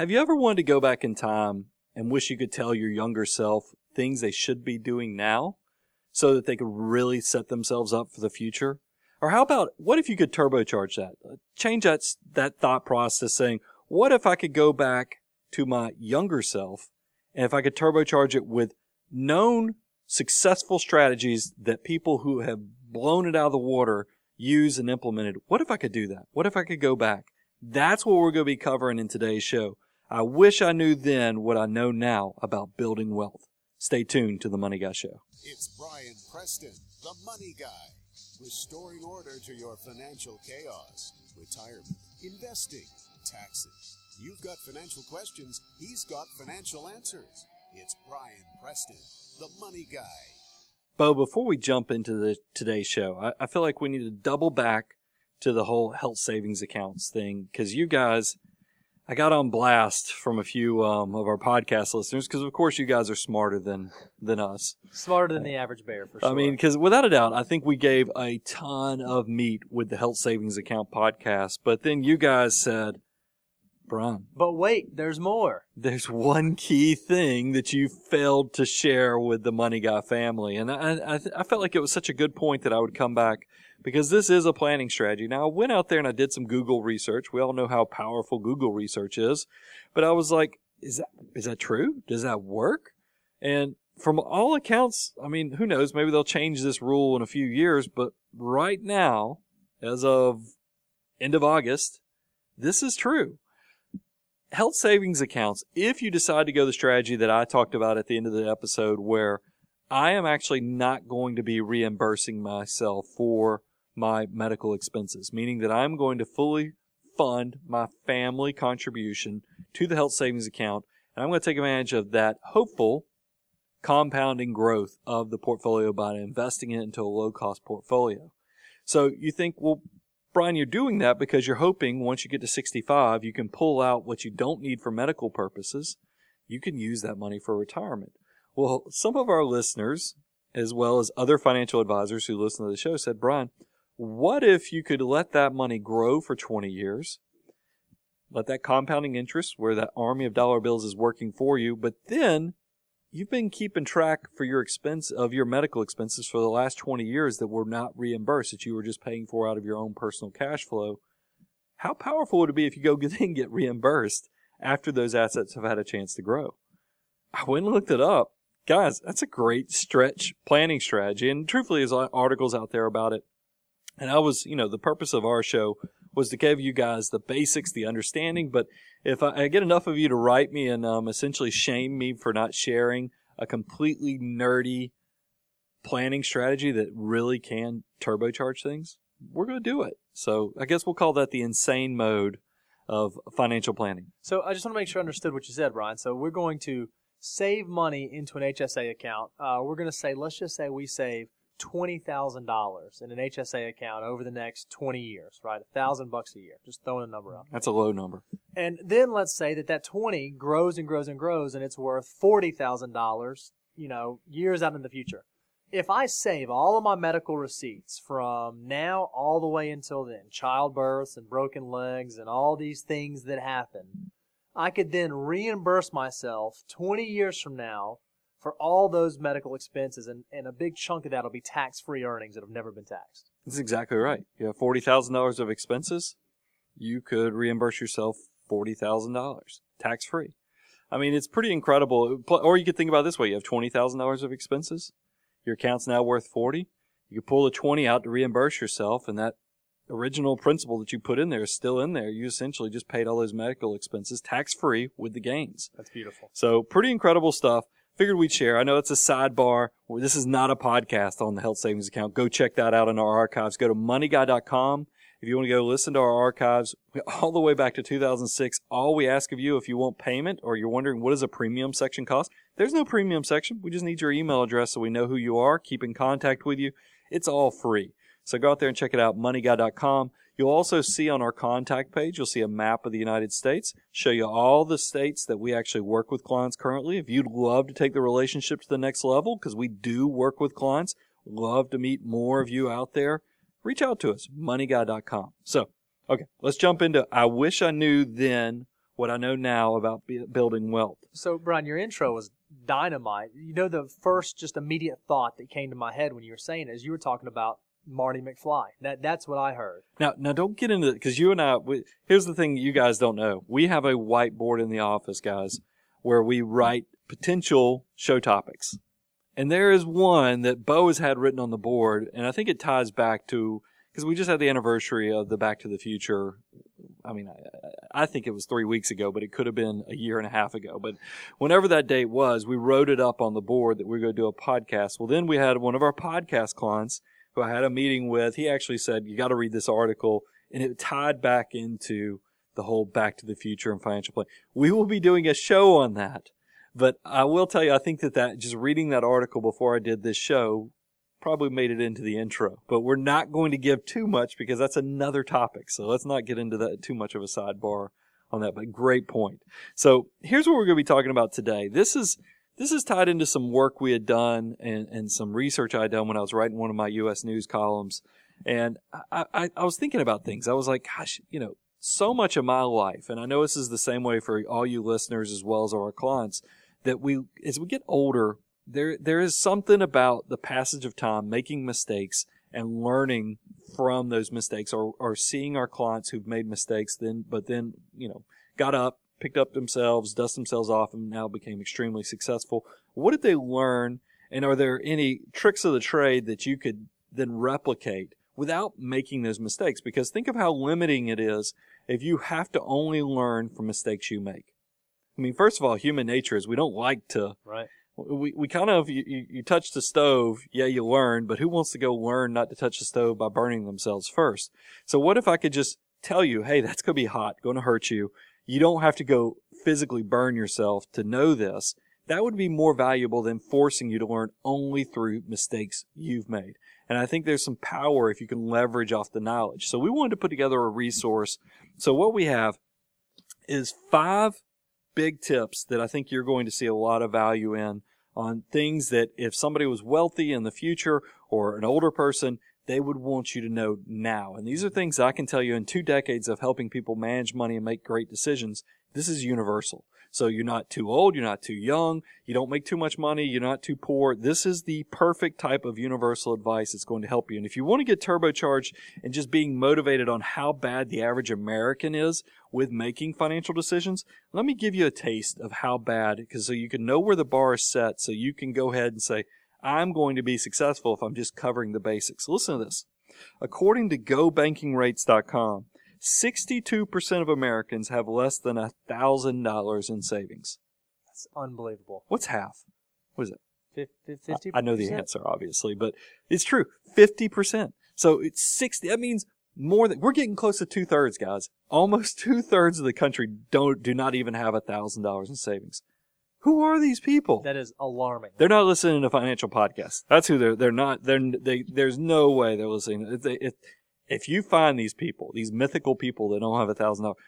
Have you ever wanted to go back in time and wish you could tell your younger self things they should be doing now so that they could really set themselves up for the future? Or how about what if you could turbocharge that? Uh, Change that that thought process saying, what if I could go back to my younger self and if I could turbocharge it with known successful strategies that people who have blown it out of the water use and implemented. What if I could do that? What if I could go back? That's what we're going to be covering in today's show. I wish I knew then what I know now about building wealth. Stay tuned to the Money Guy Show. It's Brian Preston, the money guy, restoring order to your financial chaos, retirement, investing, taxes. You've got financial questions, he's got financial answers. It's Brian Preston, the money guy. Bo, before we jump into the today's show, I, I feel like we need to double back to the whole health savings accounts thing because you guys, I got on blast from a few um, of our podcast listeners because, of course, you guys are smarter than than us. Smarter than the average bear, for sure. I mean, because without a doubt, I think we gave a ton of meat with the health savings account podcast. But then you guys said, Brian, but wait, there's more. there's one key thing that you failed to share with the Money Guy family. And I, I, th- I felt like it was such a good point that I would come back because this is a planning strategy. Now, I went out there and I did some Google research. We all know how powerful Google research is. But I was like, is that, is that true? Does that work? And from all accounts, I mean, who knows? Maybe they'll change this rule in a few years. But right now, as of end of August, this is true health savings accounts, if you decide to go the strategy that I talked about at the end of the episode, where I am actually not going to be reimbursing myself for my medical expenses, meaning that I'm going to fully fund my family contribution to the health savings account, and I'm going to take advantage of that hopeful compounding growth of the portfolio by investing it into a low cost portfolio. So you think, well, Brian, you're doing that because you're hoping once you get to 65, you can pull out what you don't need for medical purposes. You can use that money for retirement. Well, some of our listeners, as well as other financial advisors who listen to the show, said, Brian, what if you could let that money grow for 20 years? Let that compounding interest where that army of dollar bills is working for you, but then you've been keeping track for your expense of your medical expenses for the last 20 years that were not reimbursed that you were just paying for out of your own personal cash flow. How powerful would it be if you go then get reimbursed after those assets have had a chance to grow? I went and looked it up. Guys that's a great stretch planning strategy and truthfully there's articles out there about it and i was you know the purpose of our show was to give you guys the basics the understanding but if I, I, get enough of you to write me and um, essentially shame me for not sharing a completely nerdy planning strategy that really can turbocharge things, we're going to do it. So I guess we'll call that the insane mode of financial planning. So I just want to make sure I understood what you said, Brian. So we're going to save money into an HSA account. Uh, we're going to say, let's just say we save $20,000 in an HSA account over the next 20 years, right? A thousand bucks a year. Just throwing a number out. That's a low number. And then let's say that that 20 grows and grows and grows and it's worth $40,000, you know, years out in the future. If I save all of my medical receipts from now all the way until then, childbirths and broken legs and all these things that happen, I could then reimburse myself 20 years from now for all those medical expenses, and, and a big chunk of that will be tax free earnings that have never been taxed. That's exactly right. You have $40,000 of expenses, you could reimburse yourself $40,000 tax free. I mean, it's pretty incredible. Or you could think about this way. You have $20,000 of expenses. Your account's now worth 40. You could pull the 20 out to reimburse yourself and that original principal that you put in there is still in there. You essentially just paid all those medical expenses tax free with the gains. That's beautiful. So pretty incredible stuff figured we'd share. I know it's a sidebar. This is not a podcast on the health savings account. Go check that out in our archives. Go to moneyguy.com. If you want to go listen to our archives all the way back to 2006, all we ask of you, if you want payment or you're wondering what does a premium section cost, there's no premium section. We just need your email address so we know who you are, keep in contact with you. It's all free. So go out there and check it out, moneyguy.com. You'll also see on our contact page, you'll see a map of the United States, show you all the states that we actually work with clients currently. If you'd love to take the relationship to the next level, because we do work with clients, love to meet more of you out there, reach out to us, moneyguy.com. So, okay, let's jump into I wish I knew then what I know now about building wealth. So, Brian, your intro was dynamite. You know, the first just immediate thought that came to my head when you were saying it is you were talking about Marty McFly. That that's what I heard. Now, now don't get into it because you and I. We, here's the thing: you guys don't know. We have a whiteboard in the office, guys, where we write potential show topics, and there is one that Bo has had written on the board, and I think it ties back to because we just had the anniversary of the Back to the Future. I mean, I, I think it was three weeks ago, but it could have been a year and a half ago. But whenever that date was, we wrote it up on the board that we are going to do a podcast. Well, then we had one of our podcast clients who I had a meeting with, he actually said, you got to read this article. And it tied back into the whole back to the future and financial plan. We will be doing a show on that. But I will tell you, I think that that just reading that article before I did this show probably made it into the intro. But we're not going to give too much because that's another topic. So let's not get into that too much of a sidebar on that. But great point. So here's what we're going to be talking about today. This is this is tied into some work we had done and, and some research I had done when I was writing one of my U.S. news columns. And I, I, I was thinking about things. I was like, gosh, you know, so much of my life, and I know this is the same way for all you listeners as well as our clients, that we, as we get older, there, there is something about the passage of time, making mistakes and learning from those mistakes or, or seeing our clients who've made mistakes then, but then, you know, got up, picked up themselves, dust themselves off, and now became extremely successful. What did they learn? And are there any tricks of the trade that you could then replicate without making those mistakes? Because think of how limiting it is if you have to only learn from mistakes you make. I mean, first of all, human nature is we don't like to. Right. We, we kind of, you, you, you touch the stove, yeah, you learn, but who wants to go learn not to touch the stove by burning themselves first? So what if I could just tell you, hey, that's going to be hot, going to hurt you you don't have to go physically burn yourself to know this. That would be more valuable than forcing you to learn only through mistakes you've made. And I think there's some power if you can leverage off the knowledge. So we wanted to put together a resource. So what we have is five big tips that I think you're going to see a lot of value in on things that if somebody was wealthy in the future or an older person, they would want you to know now. And these are things I can tell you in two decades of helping people manage money and make great decisions. This is universal. So you're not too old, you're not too young, you don't make too much money, you're not too poor. This is the perfect type of universal advice that's going to help you. And if you want to get turbocharged and just being motivated on how bad the average American is with making financial decisions, let me give you a taste of how bad, because so you can know where the bar is set, so you can go ahead and say, I'm going to be successful if I'm just covering the basics. Listen to this. According to GoBankingRates.com, 62% of Americans have less than $1,000 in savings. That's unbelievable. What's half? What is it? 50 I know the answer, obviously, but it's true. 50%. So it's 60. That means more than, we're getting close to two thirds, guys. Almost two thirds of the country don't, do not even have a $1,000 in savings. Who are these people? That is alarming. They're not listening to financial podcasts. That's who they're. They're not. They're. They. There's no way they're listening. If, they, if, if you find these people, these mythical people that don't have a thousand dollars,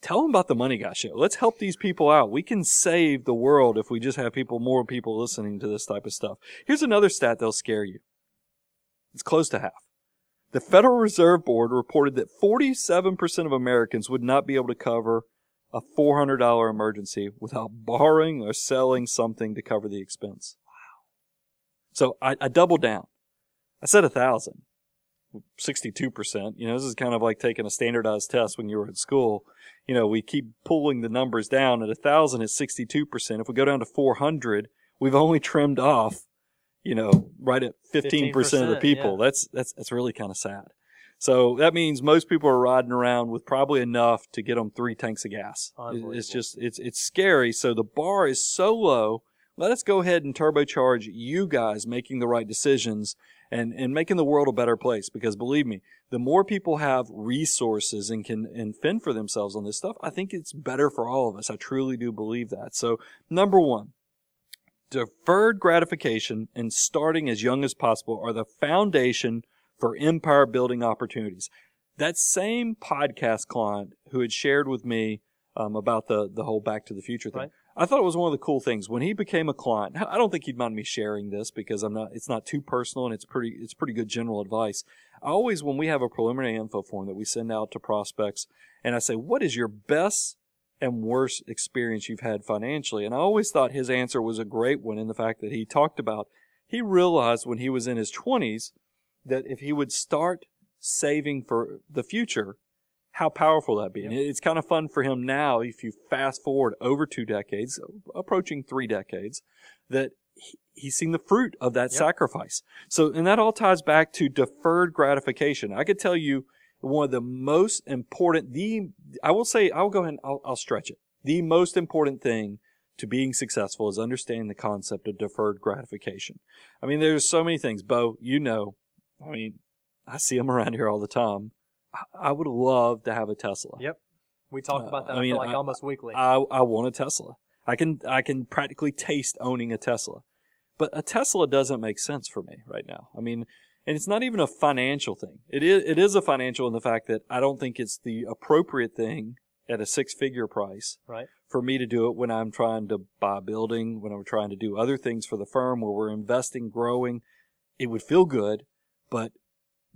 tell them about the Money Guy Show. Let's help these people out. We can save the world if we just have people, more people listening to this type of stuff. Here's another stat that'll scare you. It's close to half. The Federal Reserve Board reported that 47% of Americans would not be able to cover a $400 emergency without borrowing or selling something to cover the expense. Wow. So I, I doubled down. I said a thousand. 62%. You know, this is kind of like taking a standardized test when you were in school. You know, we keep pulling the numbers down. At a thousand, it's 62%. If we go down to 400, we've only trimmed off, you know, right at 15%, 15% of the people. Yeah. That's, that's, that's really kind of sad. So that means most people are riding around with probably enough to get them three tanks of gas. It's just, it's, it's scary. So the bar is so low. Let us go ahead and turbocharge you guys making the right decisions and, and making the world a better place. Because believe me, the more people have resources and can and fend for themselves on this stuff, I think it's better for all of us. I truly do believe that. So number one, deferred gratification and starting as young as possible are the foundation for empire building opportunities. That same podcast client who had shared with me um, about the the whole Back to the Future thing. Right. I thought it was one of the cool things when he became a client. I don't think he'd mind me sharing this because I'm not. It's not too personal and it's pretty. It's pretty good general advice. I always, when we have a preliminary info form that we send out to prospects, and I say, "What is your best and worst experience you've had financially? And I always thought his answer was a great one in the fact that he talked about he realized when he was in his 20s that if he would start saving for the future, how powerful that'd be. Yep. And it's kind of fun for him now if you fast forward over two decades, approaching three decades, that he- he's seen the fruit of that Yep. sacrifice. So, and that all ties back to deferred gratification. I could tell you one of the most important, the, I will say, I'll go ahead and I'll, I'll stretch it. The most important thing to being successful is understanding the concept of deferred gratification. I mean, there's so many things. Bo, you know, I mean, I see them around here all the time. I- I would love to have a Tesla. Yep. We talk Uh, about that. I I, mean, like I- almost weekly. I, I want a Tesla. I can I can practically taste owning a Tesla. But a Tesla doesn't make sense for me right now. I mean, and it's not even a financial thing. It is it is a financial in the fact that I don't think it's the appropriate thing at a six figure price right. for me to do it when I'm trying to buy a building, when I'm trying to do other things for the firm where we're investing, growing. It would feel good, but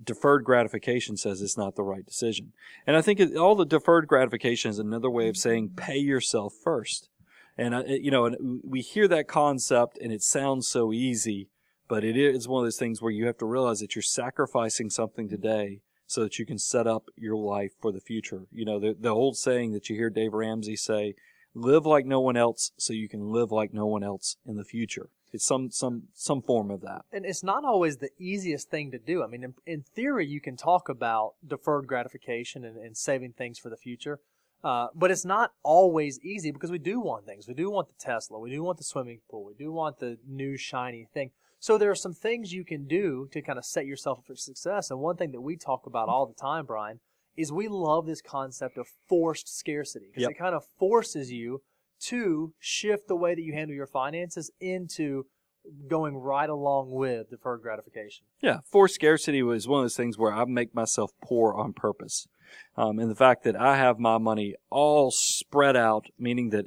deferred gratification says it's not the right decision. And I think it, all the deferred gratification is another way of saying mm-hmm. pay yourself first. And uh, I, you know, and we hear that concept and it sounds so easy, but it is one of those things where you have to realize that you're sacrificing something today so that you can set up your life for the future. You know, the, the old saying that you hear Dave Ramsey say, live like no one else so you can live like no one else in the future. It's some, some, some form of that. And it's not always the easiest thing to do. I mean, in, in theory, you can talk about deferred gratification and, and saving things for the future. Uh, but it's not always easy because we do want things. We do want the Tesla. We do want the swimming pool. We do want the new shiny thing. So there are some things you can do to kind of set yourself up for success. And one thing that we talk about all the time, Brian, is we love this concept of forced scarcity because Yep. it kind of forces you to shift the way that you handle your finances into going right along with deferred gratification. Yeah, forced scarcity was one of those things where I make myself poor on purpose. Um, and the fact that I have my money all spread out, meaning that,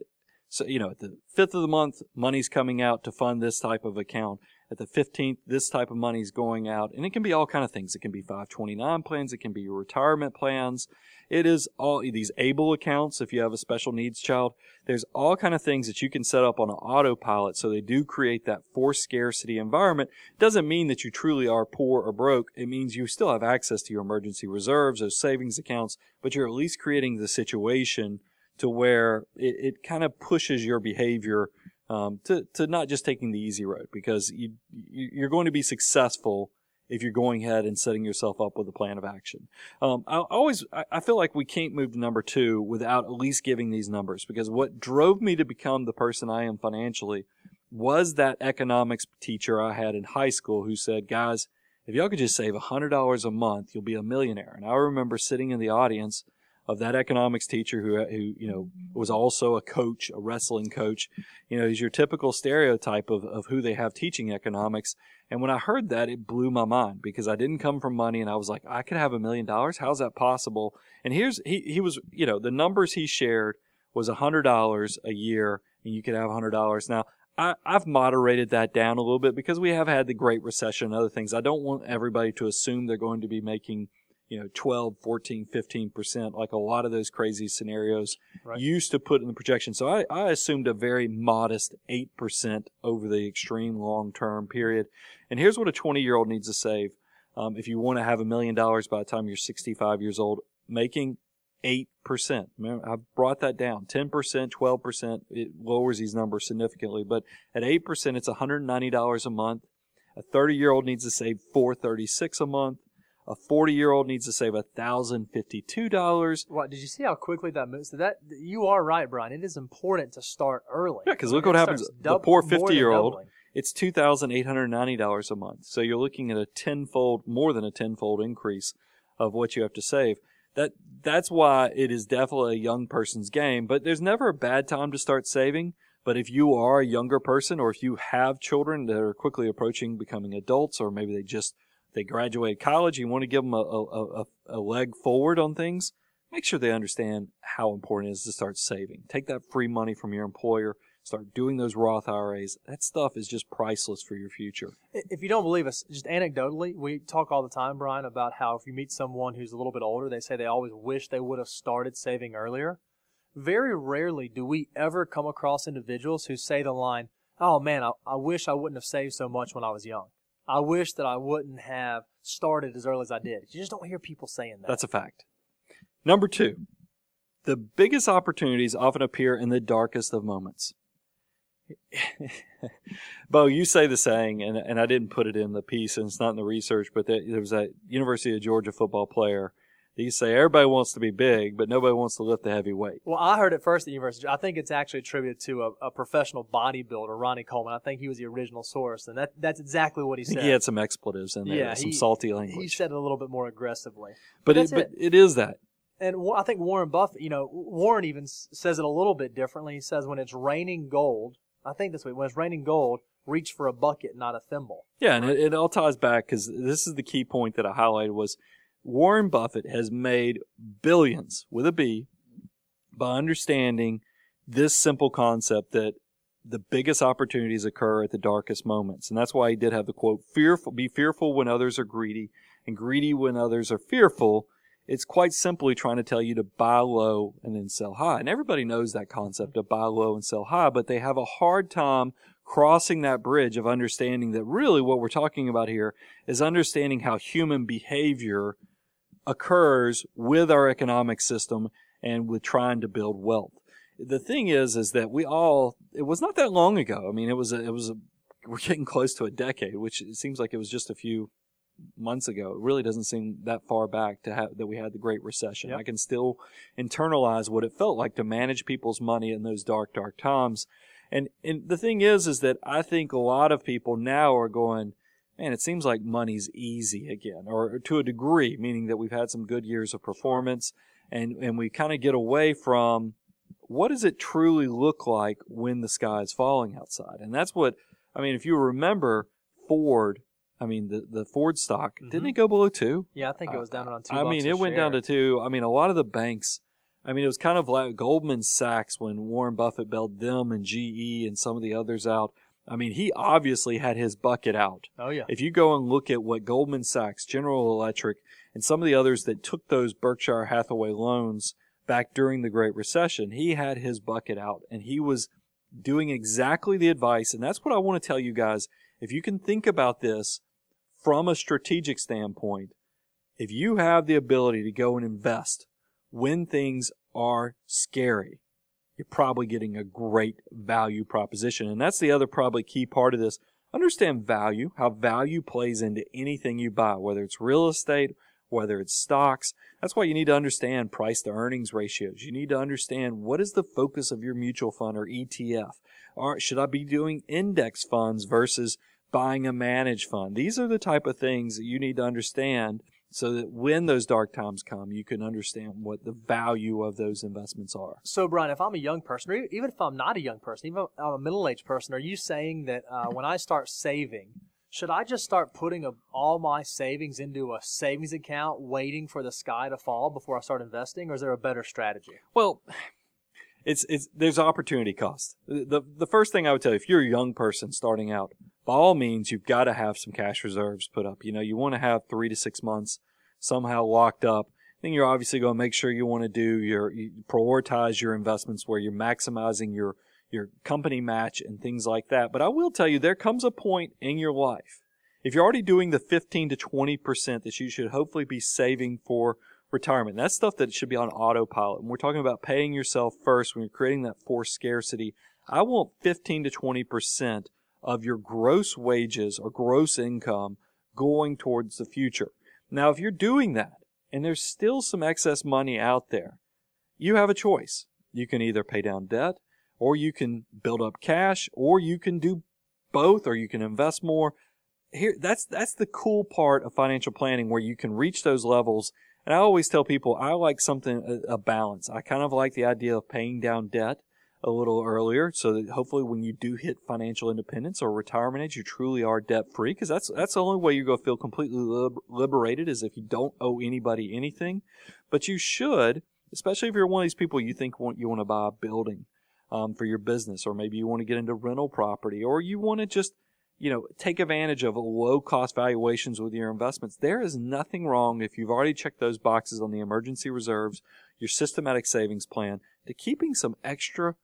so, you know, at the fifth of the month, money's coming out to fund this type of account. At the 15th, this type of money is going out. And it can be all kind of things. It can be 529 plans. It can be your retirement plans. It is all these able accounts. If you have a special needs child, there's all kind of things that you can set up on an autopilot. So they do create that forced scarcity environment. Doesn't mean that you truly are poor or broke. It means you still have access to your emergency reserves, those savings accounts, but you're at least creating the situation to where it, it kind of pushes your behavior um, to, to not just taking the easy road because you, you, you're going to be successful if you're going ahead and setting yourself up with a plan of action. Um, I always, I feel like we can't move to number two without at least giving these numbers because what drove me to become the person I am financially was that economics teacher I had in high school who said, guys, if y'all could just save $100 a month, you'll be a millionaire. And I remember sitting in the audience of that economics teacher who, who, you know, was also a coach, a wrestling coach. You know, he's your typical stereotype of, of who they have teaching economics. And when I heard that, it blew my mind because I didn't come from money and I was like, I could have a million dollars. How's that possible? And here's, he, he was, you know, the numbers he shared was a hundred dollars a year and you could have a hundred dollars. Now, I, I've moderated that down a little bit because we have had the Great Recession and other things. I don't want everybody to assume they're going to be making, you know, 12, 14, 15% like a lot of those crazy scenarios Right. used to put in the projection. So I, I assumed a very modest 8% over the extreme long term period. And here's what a 20 year old needs to save. Um, if you want to have a million dollars by the time you're 65 years old, making 8%. Remember, I've brought that down. 10%, 12%, it lowers these numbers significantly. But at 8%, it's $190 a month. A 30 year old needs to save 436 a month. A 40 year old needs to save $1,052. Right? Did you see how quickly that moves? So that you are right, Brian. It is important to start early. Yeah, 'cause I mean, look what happens. The poor 50-year-old it's two thousand eight hundred ninety dollars a month. So you're looking at a tenfold, more than a tenfold increase of what you have to save. That that's why it is definitely a young person's game. But there's never a bad time to start saving. But if you are a younger person, or if you have children that are quickly approaching becoming adults, or maybe they just they graduated college, you want to give them a, a, a, a leg forward on things. Make sure they understand how important it is to start saving. Take that free money from your employer. Start doing those Roth IRAs. That stuff is just priceless for your future. If you don't believe us, just anecdotally, we talk all the time, Brian, about how if you meet someone who's a little bit older, they say they always wish they would have started saving earlier. very rarely do we ever come across individuals who say the line, "Oh man, I, I wish I wouldn't have saved so much when I was young. I wish that I wouldn't have started as early as I did." You just don't hear people saying that. That's a fact. Number two, the biggest opportunities often appear in the darkest of moments. Bo, you say the saying, and, and I didn't put it in the piece, and it's not in the research, but there was a University of Georgia football player. He say everybody wants to be big, but nobody wants to lift the heavy weight. Well, I heard it first at the University. I think it's actually attributed to a, a, professional bodybuilder, Ronnie Coleman. I think he was the original source, and that that's exactly what he said. He had some expletives in there, yeah, some he, salty language. He said it a little bit more aggressively. But, it, but it is that. And I think Warren Buffett, you know, Warren even says it a little bit differently. He says when it's raining gold, I think this way, when it's raining gold, reach for a bucket, not a thimble. Yeah, and it, it all ties back because this is the key point that I highlighted was Warren Buffett has made billions with a B by understanding this simple concept that the biggest opportunities occur at the darkest moments. And that's why he did have the quote, fearful, be fearful when others are greedy and greedy when others are fearful it's quite simply trying to tell you to buy low and then sell high. And everybody knows that concept of buy low and sell high, but they have a hard time crossing that bridge of understanding that really what we're talking about here is understanding how human behavior occurs with our economic system and with trying to build wealth. The thing is, is that we all, it was not that long ago. I mean, it was a, it was a, we're getting close to a decade, which it seems like it was just a few months ago. It really doesn't seem that far back to have that we had the Great Recession. Yep. I can still internalize what it felt like to manage people's money in those dark, dark times. And and the thing is, is that I think a lot of people now are going, man, it seems like money's easy again, or to a degree, meaning that we've had some good years of performance, and and we kind of get away from what does it truly look like when the sky is falling outside, and that's what I mean. If you remember, Ford I mean, the, the Ford stock, mm-hmm. didn't it go below two? Yeah, I think it was down around two. I mean, it went share. down to two. I mean, a lot of the banks, I mean, it was kind of like Goldman Sachs when Warren Buffett bailed them and GE and some of the others out. I mean, he obviously had his bucket out. Oh, yeah. If you go and look at what Goldman Sachs, General Electric, and some of the others that took those Berkshire Hathaway loans back during the Great Recession, he had his bucket out and he was doing exactly the advice. And that's what I want to tell you guys. If you can think about this, from a strategic standpoint, if you have the ability to go and invest when things are scary, you're probably getting a great value proposition. And that's the other probably key part of this. Understand value, how value plays into anything you buy, whether it's real estate, whether it's stocks. That's why you need to understand price to earnings ratios. You need to understand what is the focus of your mutual fund or ETF. Or should I be doing index funds versus buying a managed fund. These are the type of things that you need to understand so that when those dark times come, you can understand what the value of those investments are. So, Brian, if I'm a young person, or even if I'm not a young person, even if I'm a middle aged person, are you saying that uh, when I start saving, should I just start putting a, all my savings into a savings account, waiting for the sky to fall before I start investing, or is there a better strategy? Well, it's it's there's opportunity cost. The the first thing I would tell you, if you're a young person starting out, by all means, you've got to have some cash reserves put up. You know, you want to have three to six months somehow locked up. Then you're obviously going to make sure you want to do your you prioritize your investments where you're maximizing your your company match and things like that. But I will tell you, there comes a point in your life if you're already doing the 15 to 20 percent that you should hopefully be saving for retirement. That's stuff that should be on autopilot. And we're talking about paying yourself first when you're creating that forced scarcity. I want 15 to 20 percent of your gross wages or gross income going towards the future. Now, if you're doing that and there's still some excess money out there, you have a choice. You can either pay down debt or you can build up cash or you can do both or you can invest more. Here, that's, that's the cool part of financial planning where you can reach those levels. And I always tell people I like something, a, balance. I kind of like the idea of paying down debt a little earlier so that hopefully when you do hit financial independence or retirement age, you truly are debt free because that's, that's the only way you're going to feel completely liber- liberated is if you don't owe anybody anything. But you should, especially if you're one of these people you think want, you want to buy a building, um, for your business or maybe you want to get into rental property or you want to just, you know, take advantage of low cost valuations with your investments. There is nothing wrong if you've already checked those boxes on the emergency reserves, your systematic savings plan, to keeping some extra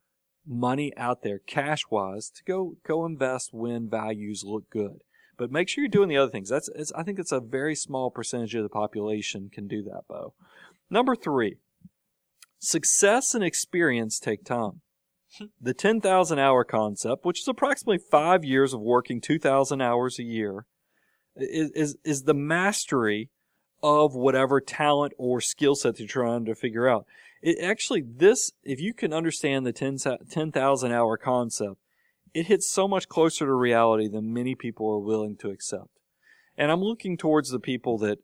money out there cash wise to go go invest when values look good. But make sure you're doing the other things. That's I think it's a very small percentage of the population can do that, Bo. Number three, success and experience take time. The 10,000 hour concept, which is approximately five years of working 2,000 hours a year, is, is, is the mastery of whatever talent or skill set that you're trying to figure out. It actually, this, if you can understand the 10,000 10, hour concept, it hits so much closer to reality than many people are willing to accept. And I'm looking towards the people that,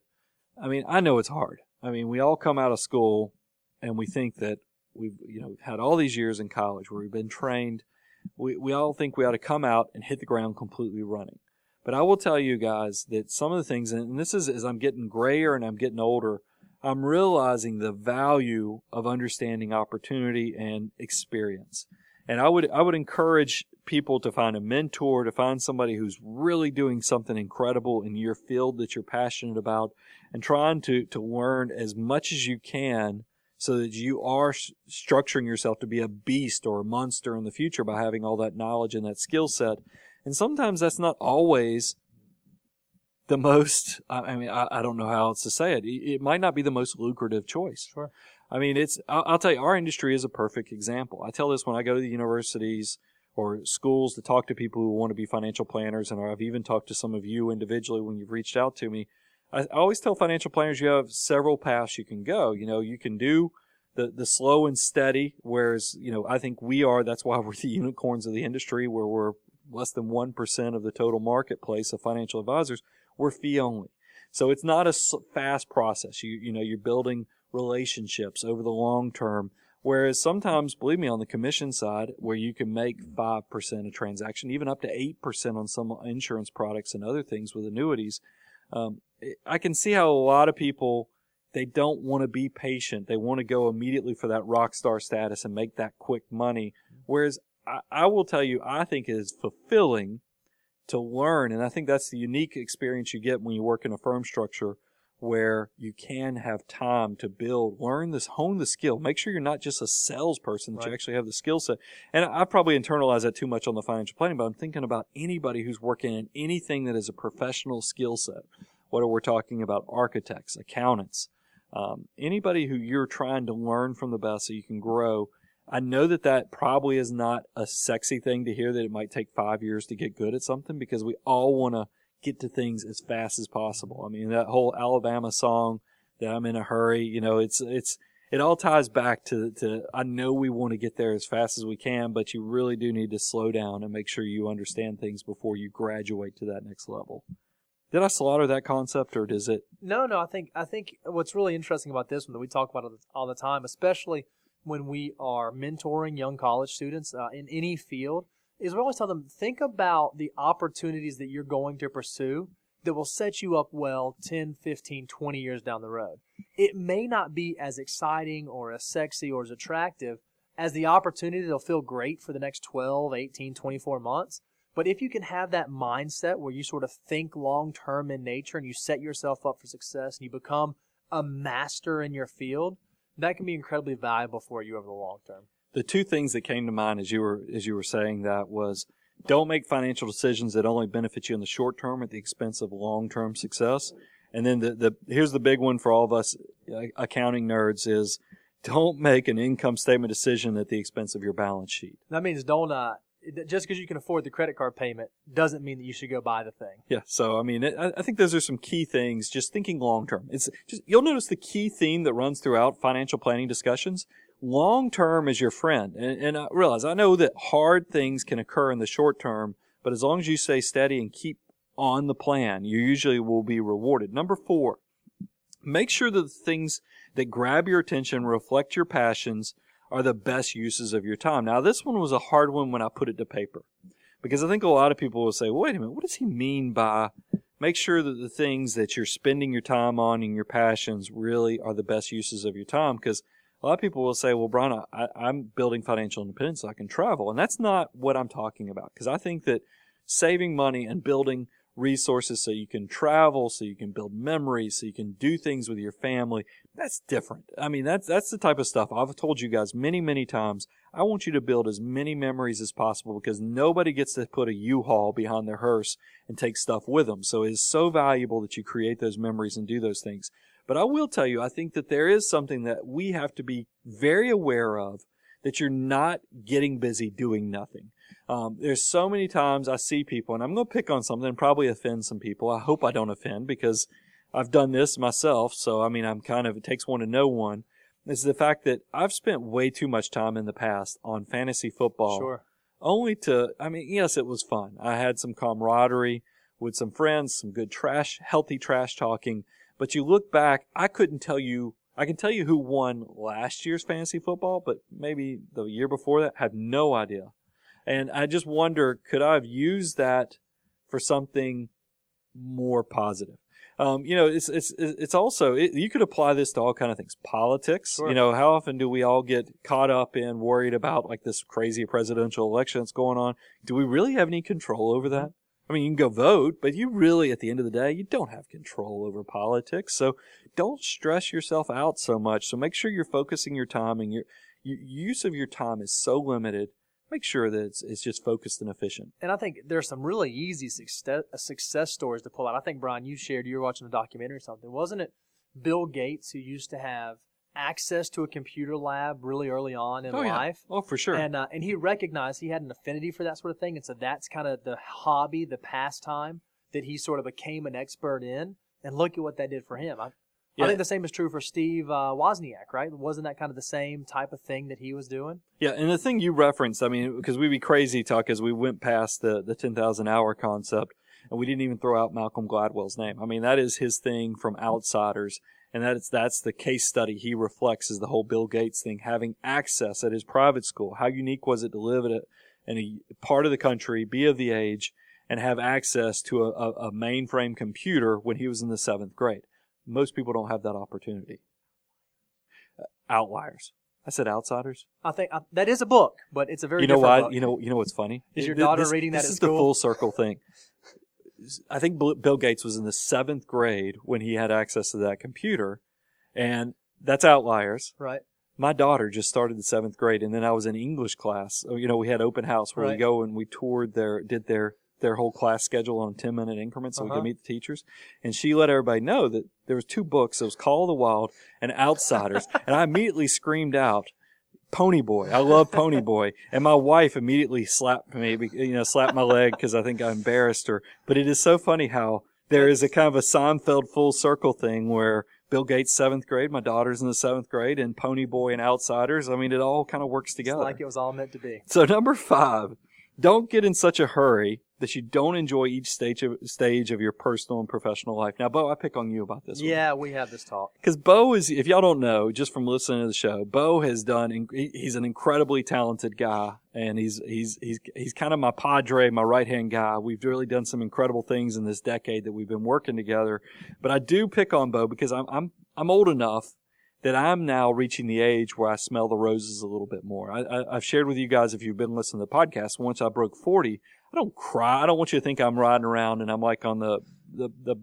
I mean, I know it's hard. I mean, we all come out of school and we think that we've you know had all these years in college where we've been trained. We we all think we ought to come out and hit the ground completely running. But I will tell you guys that some of the things, and this is as I'm getting grayer and I'm getting older, I'm realizing the value of understanding opportunity and experience. And I would I would encourage people to find a mentor, to find somebody who's really doing something incredible in your field that you're passionate about, and trying to to learn as much as you can so that you are structuring yourself to be a beast or a monster in the future by having all that knowledge and that skill set. And sometimes that's not always the most, I mean, I, I, don't know how else to say it. It might not be the most lucrative choice. Sure. I mean, it's, I'll, I'll tell you, our industry is a perfect example. I tell this when I go to the universities or schools to talk to people who want to be financial planners. And I've even talked to some of you individually when you've reached out to me. I always tell financial planners you have several paths you can go. You know, you can do the, the slow and steady, whereas, you know, I think we are, that's why we're the unicorns of the industry where we're less than 1% of the total marketplace of financial advisors. We're fee only. So it's not a fast process. You, you know, you're building relationships over the long term. Whereas sometimes, believe me, on the commission side, where you can make 5% a transaction, even up to 8% on some insurance products and other things with annuities, um, I can see how a lot of people they don't want to be patient. They want to go immediately for that rock star status and make that quick money. Whereas I, I will tell you, I think it is fulfilling to learn, and I think that's the unique experience you get when you work in a firm structure where you can have time to build, learn this, hone the skill. Make sure you're not just a salesperson, that right. you actually have the skill set. And I've probably internalized that too much on the financial planning, but I'm thinking about anybody who's working in anything that is a professional skill set whether we're talking about architects, accountants, um, anybody who you're trying to learn from the best so you can grow. I know that that probably is not a sexy thing to hear that it might take five years to get good at something because we all want to get to things as fast as possible. I mean, that whole Alabama song that I'm in a hurry, you know, it's, it's, it all ties back to, to, I know we want to get there as fast as we can, but you really do need to slow down and make sure you understand things before you graduate to that next level. Did I slaughter that concept, or does it? No, no. I think I think what's really interesting about this one that we talk about all the time, especially when we are mentoring young college students uh, in any field, is we always tell them think about the opportunities that you're going to pursue that will set you up well 10, 15, 20 years down the road. It may not be as exciting or as sexy or as attractive as the opportunity that'll feel great for the next 12, 18, 24 months but if you can have that mindset where you sort of think long term in nature and you set yourself up for success and you become a master in your field, that can be incredibly valuable for you over the long term. The two things that came to mind as you were as you were saying that was don't make financial decisions that only benefit you in the short term at the expense of long term success. And then the, the here's the big one for all of us uh, accounting nerds is don't make an income statement decision at the expense of your balance sheet. That means don't uh, just because you can afford the credit card payment doesn't mean that you should go buy the thing. Yeah. So, I mean, I, I think those are some key things. Just thinking long term. It's just, you'll notice the key theme that runs throughout financial planning discussions. Long term is your friend. And, and I realize, I know that hard things can occur in the short term, but as long as you stay steady and keep on the plan, you usually will be rewarded. Number four, make sure that the things that grab your attention reflect your passions are the best uses of your time. Now, this one was a hard one when I put it to paper because I think a lot of people will say, wait a minute, what does he mean by make sure that the things that you're spending your time on and your passions really are the best uses of your time? Because a lot of people will say, well, Brian, I, am building financial independence so I can travel. And that's not what I'm talking about because I think that saving money and building resources so you can travel, so you can build memories, so you can do things with your family. That's different. I mean, that's, that's the type of stuff I've told you guys many, many times. I want you to build as many memories as possible because nobody gets to put a U-Haul behind their hearse and take stuff with them. So it is so valuable that you create those memories and do those things. But I will tell you, I think that there is something that we have to be very aware of that you're not getting busy doing nothing. Um, there's so many times I see people, and I'm going to pick on something and probably offend some people. I hope I don't offend because I've done this myself. So, I mean, I'm kind of, it takes one to know one. Is the fact that I've spent way too much time in the past on fantasy football. Sure. Only to, I mean, yes, it was fun. I had some camaraderie with some friends, some good trash, healthy trash talking. But you look back, I couldn't tell you I can tell you who won last year's fantasy football, but maybe the year before that, have no idea. And I just wonder, could I have used that for something more positive? Um, you know, it's it's it's also it, you could apply this to all kind of things. Politics. Sure. You know, how often do we all get caught up in worried about like this crazy presidential election that's going on? Do we really have any control over that? I mean, you can go vote, but you really, at the end of the day, you don't have control over politics. So don't stress yourself out so much. So make sure you're focusing your time and your, your use of your time is so limited. Make sure that it's, it's just focused and efficient. And I think there's some really easy success, uh, success stories to pull out. I think, Brian, you shared, you were watching a documentary or something. Wasn't it Bill Gates who used to have access to a computer lab really early on in Oh, yeah. life? Oh, for sure. And uh, and he recognized he had an affinity for that sort of thing, and so that's kind of the hobby, the pastime that he sort of became an expert in. And look at what that did for him. I, Yeah. I think the same is true for Steve uh, Wozniak, right? Wasn't that kind of the same type of thing that he was doing? Yeah, and the thing you referenced, I mean, because we'd be crazy talk as we went past the, the 10,000 hour concept and we didn't even throw out Malcolm Gladwell's name. I mean, that is his thing from Outsiders. And that's, that's the case study he reflects is the whole Bill Gates thing, having access at his private school. How unique was it to live at a, in a part of the country, be of the age, and have access to a, a, mainframe computer when he was in the seventh grade? Most people don't have that opportunity. Uh, Outliers. I said outsiders. I think uh, that is a book, but it's a very you know why? You know, you know what's funny? Is your daughter this, reading that This at is the full circle thing. I think Bill Gates was in the seventh grade when he had access to that computer, and that's outliers. right? My daughter just started the seventh grade, and then I was in English class. Oh, You know, we had open house where we go and we toured their did their their whole class schedule on ten minute increments so we Uh-huh. could meet the teachers. And she let everybody know that there was two books. It was Call of the Wild and Outsiders, and I immediately screamed out. Pony Boy. I love Pony Boy. And my wife immediately slapped me, you know, slapped my leg because I think I embarrassed her. But it is so funny how there is a kind of a Seinfeld full circle thing where Bill Gates seventh grade, my daughter's in the seventh grade, and Pony Boy and Outsiders. I mean, it all kind of works It's together. like it was all meant to be. So number five, don't get in such a hurry that you don't enjoy each stage of stage of your personal and professional life. Now, Bo, I pick on you about this. one. Yeah, we had this talk. Because Bo is, if y'all don't know, just from listening to the show, Bo has done. He's an incredibly talented guy, and he's he's he's he's kind of my padre, my right hand guy. We've really done some incredible things in this decade that we've been working together. But I do pick on Bo because I'm I'm I'm old enough that I'm now reaching the age where I smell the roses a little bit more. I, I, I've shared with you guys if you've been listening to the podcast. Once I broke forty, I don't cry. I don't want you to think I'm riding around and I'm like on the the the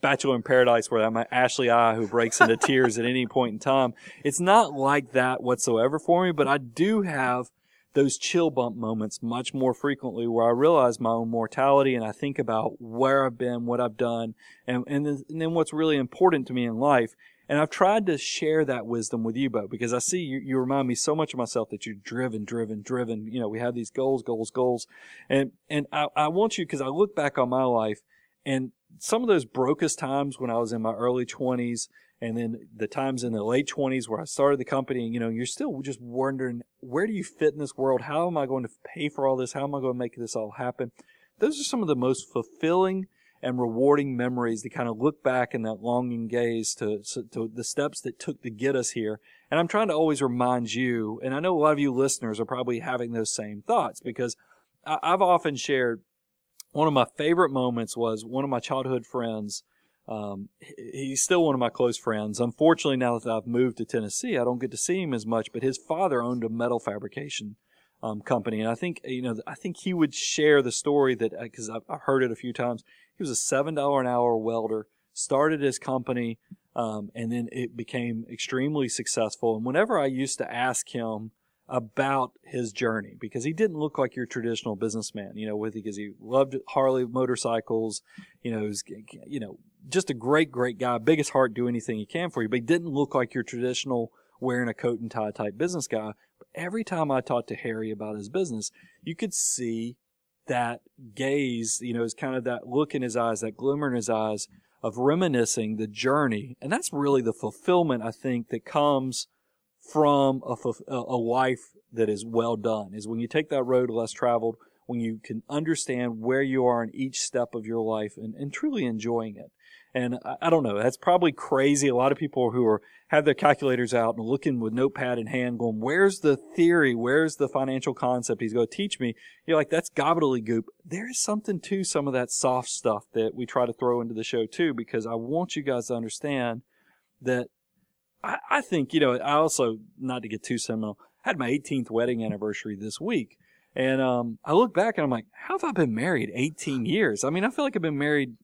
Bachelor in Paradise where I'm Ashley I who breaks into tears at any point in time. It's not like that whatsoever for me, but I do have those chill bump moments much more frequently where I realize my own mortality and I think about where I've been, what I've done, and, and, and then what's really important to me in life. And I've tried to share that wisdom with you, Bo, because I see you, you remind me so much of myself that you're driven, driven, driven. You know, we have these goals, goals, goals. And, and I, I want you, because I look back on my life and some of those brokest times when I was in my early 20s and then the times in the late 20s where I started the company, and, you know, you're still just wondering, where do you fit in this world? How am I going to pay for all this? How am I going to make this all happen? Those are some of the most fulfilling and rewarding memories to kind of look back in that longing gaze to, to the steps that took to get us here. And I'm trying to always remind you, and I know a lot of you listeners are probably having those same thoughts because I've often shared one of my favorite moments was one of my childhood friends. Um, he's still one of my close friends. Unfortunately, now that I've moved to Tennessee, I don't get to see him as much, but his father owned a metal fabrication um, company. And I think, you know, I think he would share the story that, because I've, I've heard it a few times. He was a $7 an hour welder, started his company, um, and then it became extremely successful. And whenever I used to ask him about his journey, because he didn't look like your traditional businessman, you know, with because he loved Harley motorcycles, you know, you know, just a great, great guy, biggest heart, do anything he can for you, but he didn't look like your traditional wearing a coat and tie type business guy. But every time I talked to Harry about his business, you could see that gaze, you know, is kind of that look in his eyes, that glimmer in his eyes of reminiscing the journey. And that's really the fulfillment, I think, that comes from a, a life that is well done is when you take that road less traveled, when you can understand where you are in each step of your life and, and truly enjoying it. And I, I, don't know, that's probably crazy. A lot of people who are have their calculators out and looking with notepad in hand going, where's the theory? Where's the financial concept he's going to teach me? You're like, that's gobbledygook. There is something to some of that soft stuff that we try to throw into the show too, because I want you guys to understand that I, I think, you know, I also, not to get too sentimental, had my 18th wedding anniversary this week. And um, I look back and I'm like, how have I been married 18 years? I mean, I feel like I've been married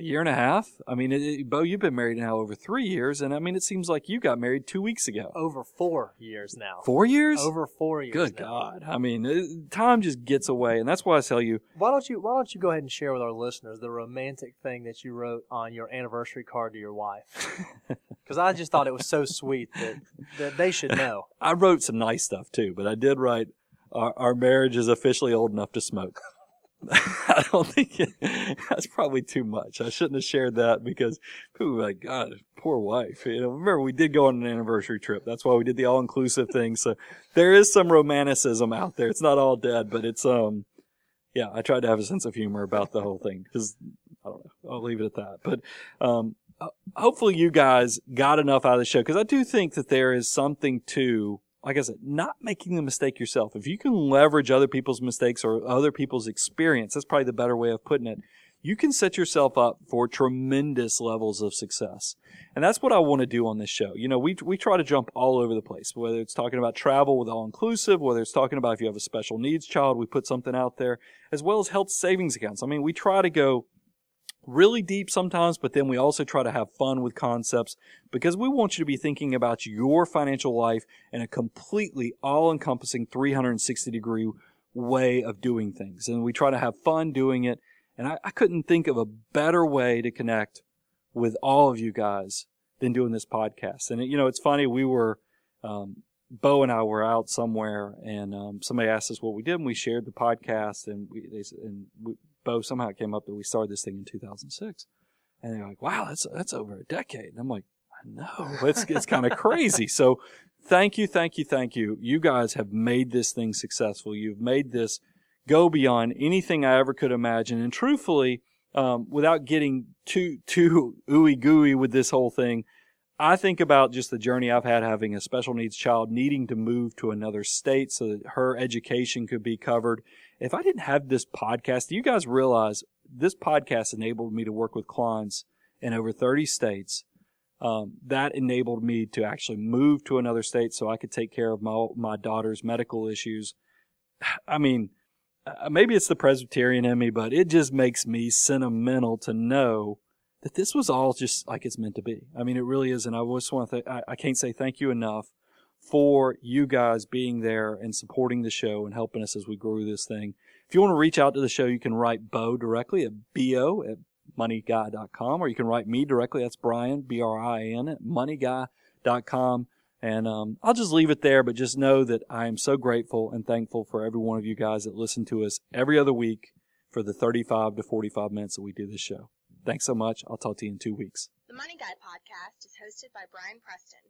a year and a half. I mean, it, it, Bo, you've been married now over three years, and I mean, it seems like you got married two weeks ago. Over four years now. Four years? Over four years. Good now. God! I mean, it, time just gets away, and that's why I tell you. Why don't you Why don't you go ahead and share with our listeners the romantic thing that you wrote on your anniversary card to your wife? Because I just thought it was so sweet that that they should know. I wrote some nice stuff too, but I did write. Our, our marriage is officially old enough to smoke. I don't think it, that's probably too much. I shouldn't have shared that because people were like, God, poor wife. You know, remember we did go on an anniversary trip. That's why we did the all inclusive thing. So there is some romanticism out there. It's not all dead, but it's, um, yeah, I tried to have a sense of humor about the whole thing because I don't know. I'll leave it at that. But, um, hopefully you guys got enough out of the show because I do think that there is something to like I said, not making the mistake yourself. If you can leverage other people's mistakes or other people's experience, that's probably the better way of putting it. You can set yourself up for tremendous levels of success. And that's what I want to do on this show. You know, we, we try to jump all over the place, whether it's talking about travel with all inclusive, whether it's talking about if you have a special needs child, we put something out there, as well as health savings accounts. I mean, we try to go really deep sometimes, but then we also try to have fun with concepts because we want you to be thinking about your financial life in a completely all encompassing 360 degree way of doing things. And we try to have fun doing it. And I, I, couldn't think of a better way to connect with all of you guys than doing this podcast. And, you know, it's funny, we were, um, Bo and I were out somewhere and um, somebody asked us what we did and we shared the podcast and we, they, and we, Bo somehow it came up that we started this thing in 2006. And they're like, wow, that's, that's over a decade. And I'm like, I know it's, it's kind of crazy. So thank you. Thank you. Thank you. You guys have made this thing successful. You've made this go beyond anything I ever could imagine. And truthfully, um, without getting too, too ooey gooey with this whole thing, I think about just the journey I've had having a special needs child needing to move to another state so that her education could be covered if I didn't have this podcast, do you guys realize this podcast enabled me to work with clients in over 30 states? Um, that enabled me to actually move to another state so I could take care of my, my daughter's medical issues. I mean, uh, maybe it's the Presbyterian in me, but it just makes me sentimental to know that this was all just like it's meant to be. I mean, it really is. And I just want to, th- I, I can't say thank you enough for you guys being there and supporting the show and helping us as we grow this thing. If you want to reach out to the show, you can write Bo directly at bo at moneyguy.com or you can write me directly. That's Brian, B-R-I-N at moneyguy.com. And um, I'll just leave it there, but just know that I am so grateful and thankful for every one of you guys that listen to us every other week for the 35 to 45 minutes that we do this show. Thanks so much. I'll talk to you in two weeks. The Money Guy podcast is hosted by Brian Preston